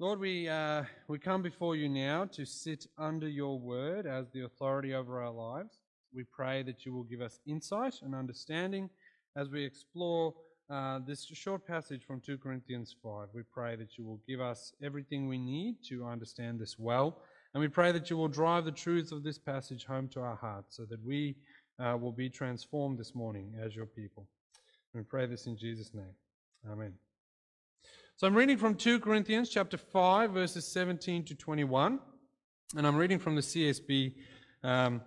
Lord, we, uh, we come before you now to sit under your word as the authority over our lives. We pray that you will give us insight and understanding as we explore uh, this short passage from 2 Corinthians 5. We pray that you will give us everything we need to understand this well. And we pray that you will drive the truths of this passage home to our hearts so that we uh, will be transformed this morning as your people. And we pray this in Jesus' name. Amen. So I'm reading from 2 Corinthians chapter 5, verses 17 to 21. And I'm reading from the CSB. Um,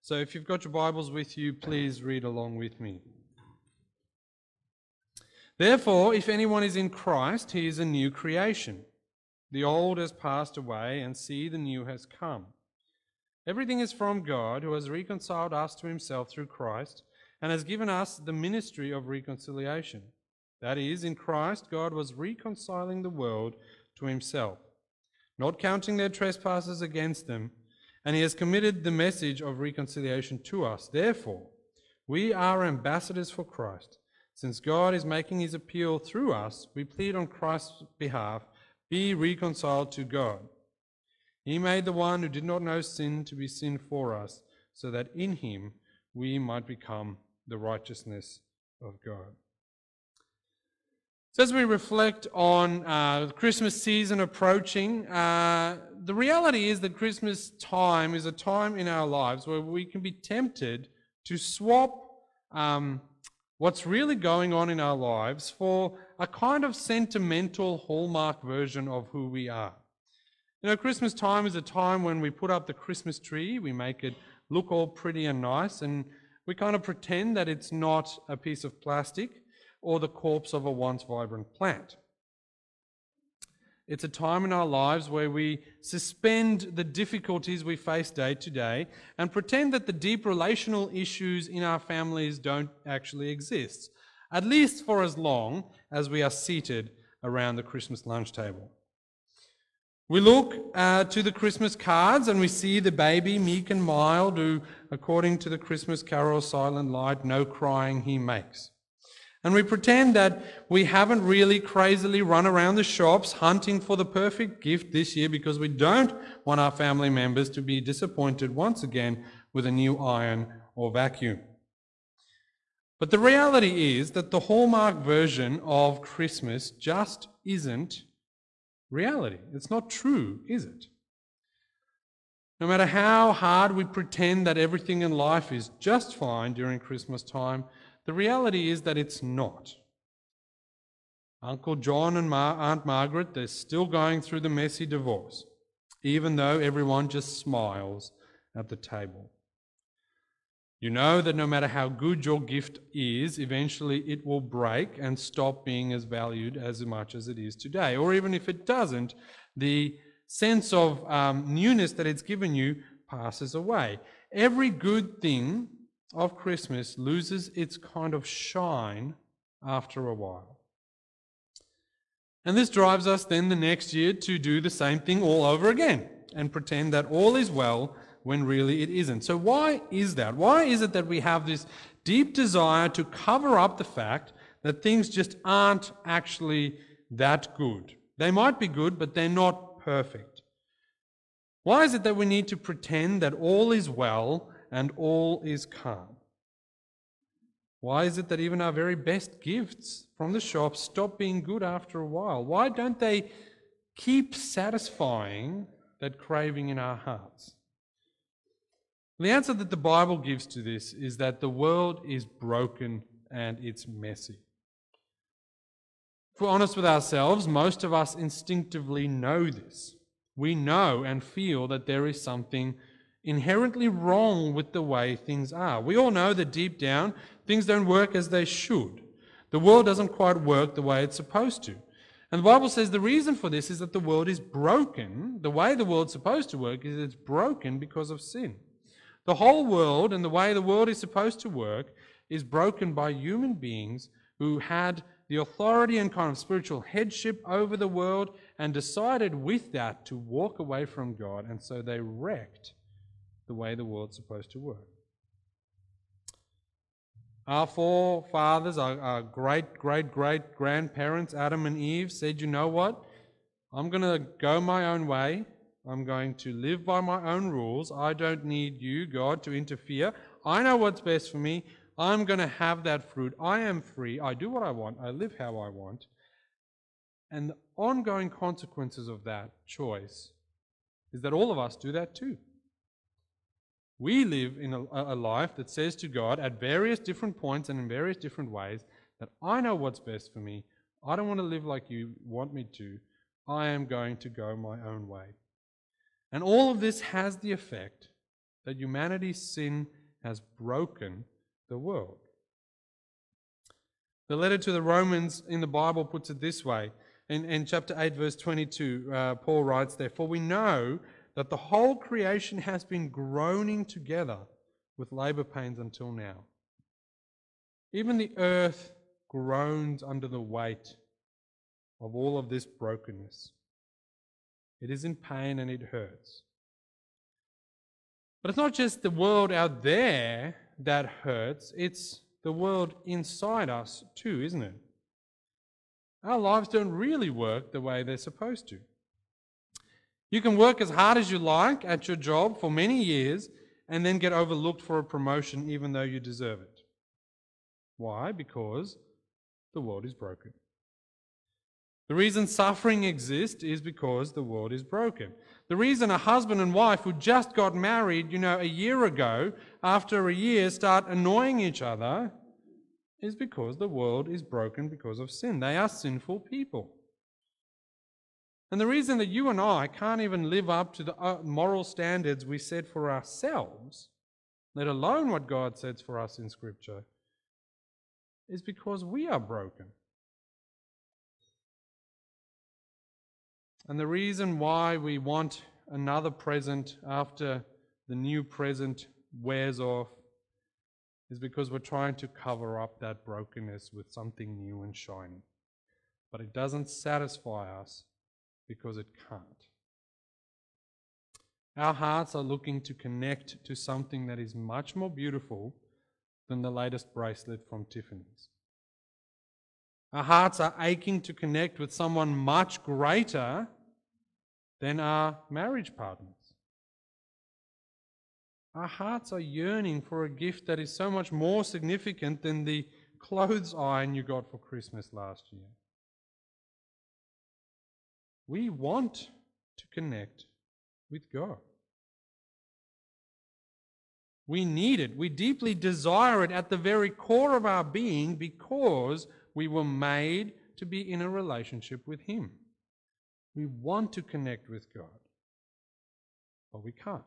so if you've got your Bibles with you, please read along with me. Therefore, if anyone is in Christ, he is a new creation. The old has passed away, and see, the new has come. Everything is from God, who has reconciled us to himself through Christ, and has given us the ministry of reconciliation. That is, in Christ, God was reconciling the world to himself, not counting their trespasses against them, and he has committed the message of reconciliation to us. Therefore, we are ambassadors for Christ. Since God is making his appeal through us, we plead on Christ's behalf be reconciled to God. He made the one who did not know sin to be sin for us, so that in him we might become the righteousness of God. So, as we reflect on uh, the Christmas season approaching, uh, the reality is that Christmas time is a time in our lives where we can be tempted to swap um, what's really going on in our lives for a kind of sentimental hallmark version of who we are. You know, Christmas time is a time when we put up the Christmas tree, we make it look all pretty and nice, and we kind of pretend that it's not a piece of plastic or the corpse of a once vibrant plant. It's a time in our lives where we suspend the difficulties we face day to day and pretend that the deep relational issues in our families don't actually exist, at least for as long as we are seated around the Christmas lunch table. We look uh, to the Christmas cards and we see the baby, meek and mild, who, according to the Christmas carol Silent Night, no crying he makes. And we pretend that we haven't really crazily run around the shops hunting for the perfect gift this year because we don't want our family members to be disappointed once again with a new iron or vacuum. But the reality is that the hallmark version of Christmas just isn't reality. It's not true, is it? No matter how hard we pretend that everything in life is just fine during Christmas time, the reality is that it's not. Uncle John and Mar- Aunt Margaret, they're still going through the messy divorce, even though everyone just smiles at the table. You know that no matter how good your gift is, eventually it will break and stop being as valued as much as it is today. Or even if it doesn't, the sense of um, newness that it's given you passes away. Every good thing of Christmas loses its kind of shine after a while. And this drives us then the next year to do the same thing all over again and pretend that all is well when really it isn't. So, why is that? Why is it that we have this deep desire to cover up the fact that things just aren't actually that good? They might be good, but they're not perfect. Why is it that we need to pretend that all is well and all is calm. Why is it that even our very best gifts from the shop stop being good after a while? Why don't they keep satisfying that craving in our hearts? The answer that the Bible gives to this is that the world is broken and it's messy. If we're honest with ourselves, most of us instinctively know this. We know and feel that there is something inherently wrong with the way things are. We all know that deep down, things don't work as they should. The world doesn't quite work the way it's supposed to. And the Bible says the reason for this is that the world is broken. The way the world's supposed to work is it's broken because of sin. The whole world and the way the world is supposed to work is broken by human beings who had the authority and kind of spiritual headship over the world and decided with that to walk away from God. And so they wrecked the way the world's supposed to work. Our forefathers, our, our great, great, great grandparents, Adam and Eve, said, you know what? I'm going to go my own way. I'm going to live by my own rules. I don't need you, God, to interfere. I know what's best for me. I'm going to have that fruit. I am free. I do what I want. I live how I want. And the ongoing consequences of that choice is that all of us do that too. We live in a, a, life that says to God at various different points and in various different ways that I know what's best for me. I don't want to live like you want me to. I am going to go my own way. And all of this has the effect that humanity's sin has broken the world. The letter to the Romans in the Bible puts it this way. In, in chapter 8, verse 22, uh, Paul writes there, For we know that the whole creation has been groaning together with labor pains until now. Even the earth groans under the weight of all of this brokenness. It is in pain and it hurts. But it's not just the world out there that hurts, it's the world inside us too, isn't it? Our lives don't really work the way they're supposed to. You can work as hard as you like at your job for many years and then get overlooked for a promotion even though you deserve it. Why? Because the world is broken. The reason suffering exists is because the world is broken. The reason a husband and wife who just got married, you know, a year ago, after a year start annoying each other is because the world is broken because of sin. They are sinful people. And the reason that you and I can't even live up to the uh, moral standards we set for ourselves, let alone what God sets for us in Scripture, is because we are broken. And the reason why we want another present after the new present wears off is because we're trying to cover up that brokenness with something new and shiny. But it doesn't satisfy us because it can't. Our hearts are looking to connect to something that is much more beautiful than the latest bracelet from Tiffany's. Our hearts are aching to connect with someone much greater than our marriage partners. Our hearts are yearning for a gift that is so much more significant than the clothes iron you got for Christmas last year. We want to connect with God. We need it. We deeply desire it at the very core of our being because we were made to be in a relationship with Him. We want to connect with God, but we can't.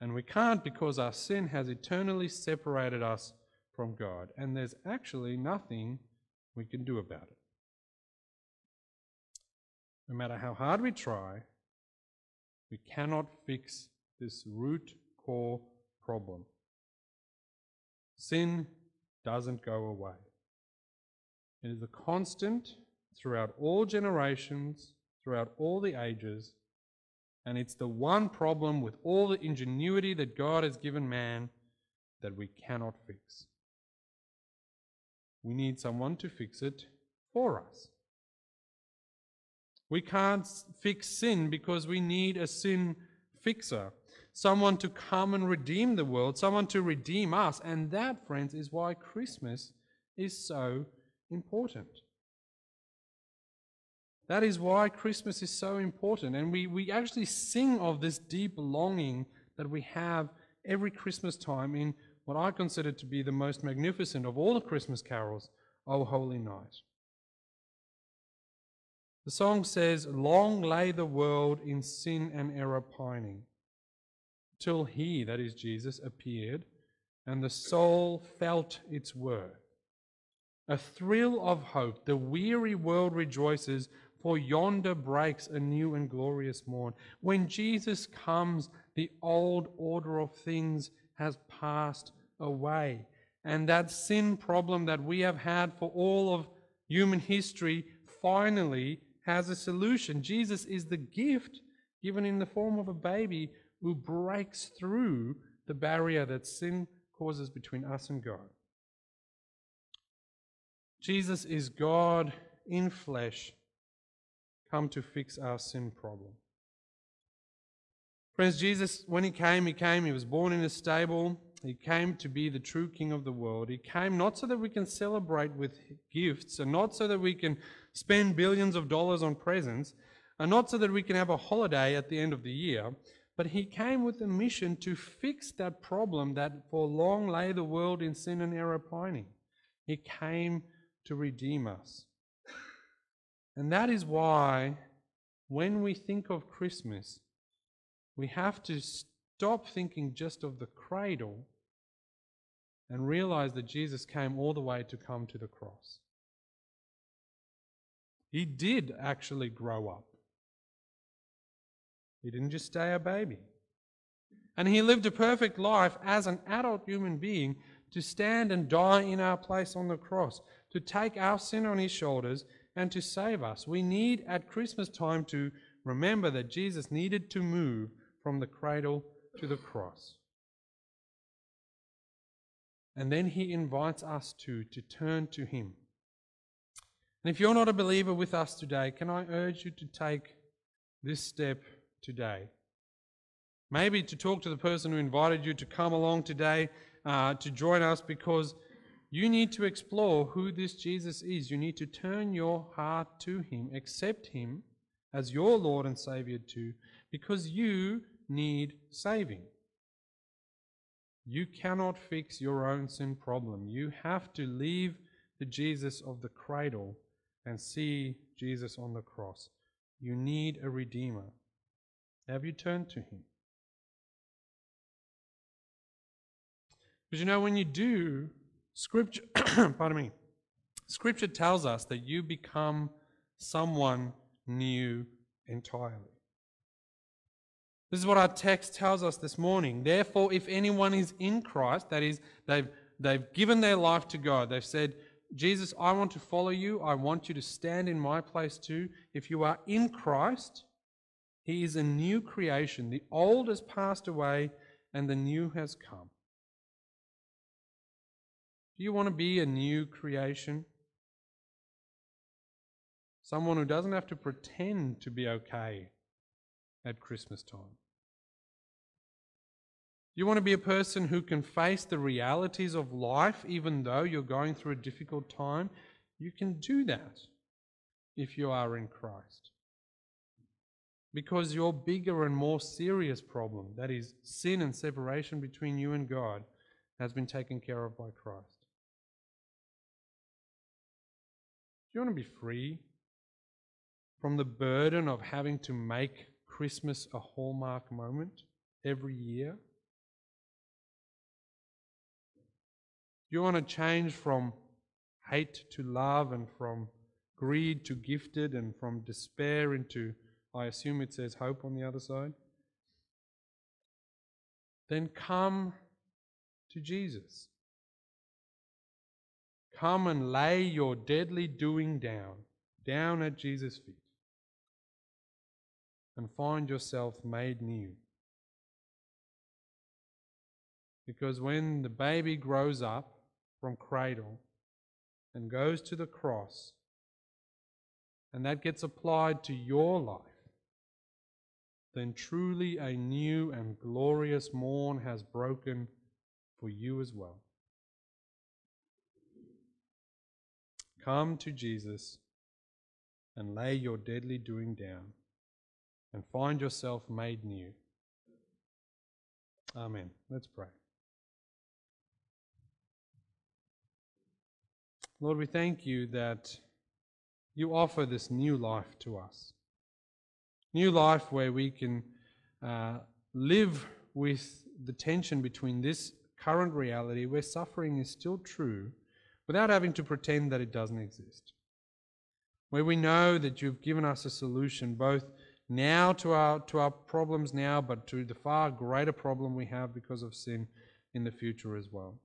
And we can't because our sin has eternally separated us from God, and there's actually nothing we can do about it. No matter how hard we try, we cannot fix this root core problem. Sin doesn't go away. It is a constant throughout all generations, throughout all the ages, and it's the one problem with all the ingenuity that God has given man that we cannot fix. We need someone to fix it for us. We can't fix sin because we need a sin fixer, someone to come and redeem the world, someone to redeem us. And that, friends, is why Christmas is so important. That is why Christmas is so important. And we, we actually sing of this deep longing that we have every Christmas time in what I consider to be the most magnificent of all the Christmas carols, O Holy Night. The song says, Long lay the world in sin and error pining, till he, that is Jesus, appeared, and the soul felt its worth. A thrill of hope, the weary world rejoices, for yonder breaks a new and glorious morn. When Jesus comes, the old order of things has passed away. And that sin problem that we have had for all of human history finally has a solution. Jesus is the gift given in the form of a baby who breaks through the barrier that sin causes between us and God. Jesus is God in flesh, come to fix our sin problem. Friends, Jesus, when he came, he came, he was born in a stable. He came to be the true King of the world. He came not so that we can celebrate with gifts and not so that we can spend billions of dollars on presents and not so that we can have a holiday at the end of the year, but he came with a mission to fix that problem that for long lay the world in sin and error pining. He came to redeem us. And that is why when we think of Christmas, we have to stop thinking just of the cradle and realize that Jesus came all the way to come to the cross. He did actually grow up. He didn't just stay a baby. And he lived a perfect life as an adult human being to stand and die in our place on the cross, to take our sin on his shoulders and to save us. We need at Christmas time to remember that Jesus needed to move from the cradle to the cross. And then he invites us to, to turn to him. And if you're not a believer with us today, can I urge you to take this step today? Maybe to talk to the person who invited you to come along today uh, to join us because you need to explore who this Jesus is. You need to turn your heart to Him, accept Him as your Lord and Savior too, because you need saving. You cannot fix your own sin problem. You have to leave the Jesus of the cradle and see Jesus on the cross. You need a Redeemer. Have you turned to Him? Because you know, when you do, Scripture, pardon me, Scripture tells us that you become someone new entirely. This is what our text tells us this morning. Therefore, if anyone is in Christ, that is, they've, they've given their life to God, they've said, Jesus, I want to follow you. I want you to stand in my place too. If you are in Christ, He is a new creation. The old has passed away and the new has come. Do you want to be a new creation? Someone who doesn't have to pretend to be okay at Christmas time. You want to be a person who can face the realities of life even though you're going through a difficult time? You can do that if you are in Christ. Because your bigger and more serious problem, that is sin and separation between you and God, has been taken care of by Christ. Do you want to be free from the burden of having to make Christmas a hallmark moment every year? You want to change from hate to love and from greed to gifted and from despair into, I assume it says hope on the other side? Then come to Jesus. Come and lay your deadly doing down, down at Jesus' feet, and find yourself made new. Because when the baby grows up from cradle and goes to the cross, and that gets applied to your life, then truly a new and glorious morn has broken for you as well. Come to Jesus and lay your deadly doing down and find yourself made new. Amen. Let's pray. Lord, we thank you that you offer this new life to us. New life where we can uh, live with the tension between this current reality where suffering is still true without having to pretend that it doesn't exist. Where we know that you've given us a solution both now to our, to our problems now, but to the far greater problem we have because of sin in the future as well.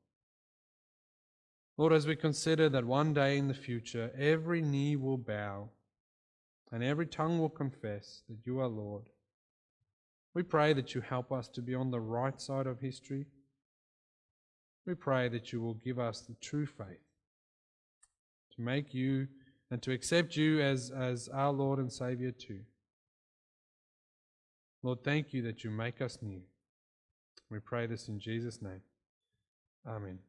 Lord, as we consider that one day in the future every knee will bow and every tongue will confess that you are Lord, we pray that you help us to be on the right side of history. We pray that you will give us the true faith to make you and to accept you as, as our Lord and Savior too. Lord, thank you that you make us new. We pray this in Jesus' name. Amen.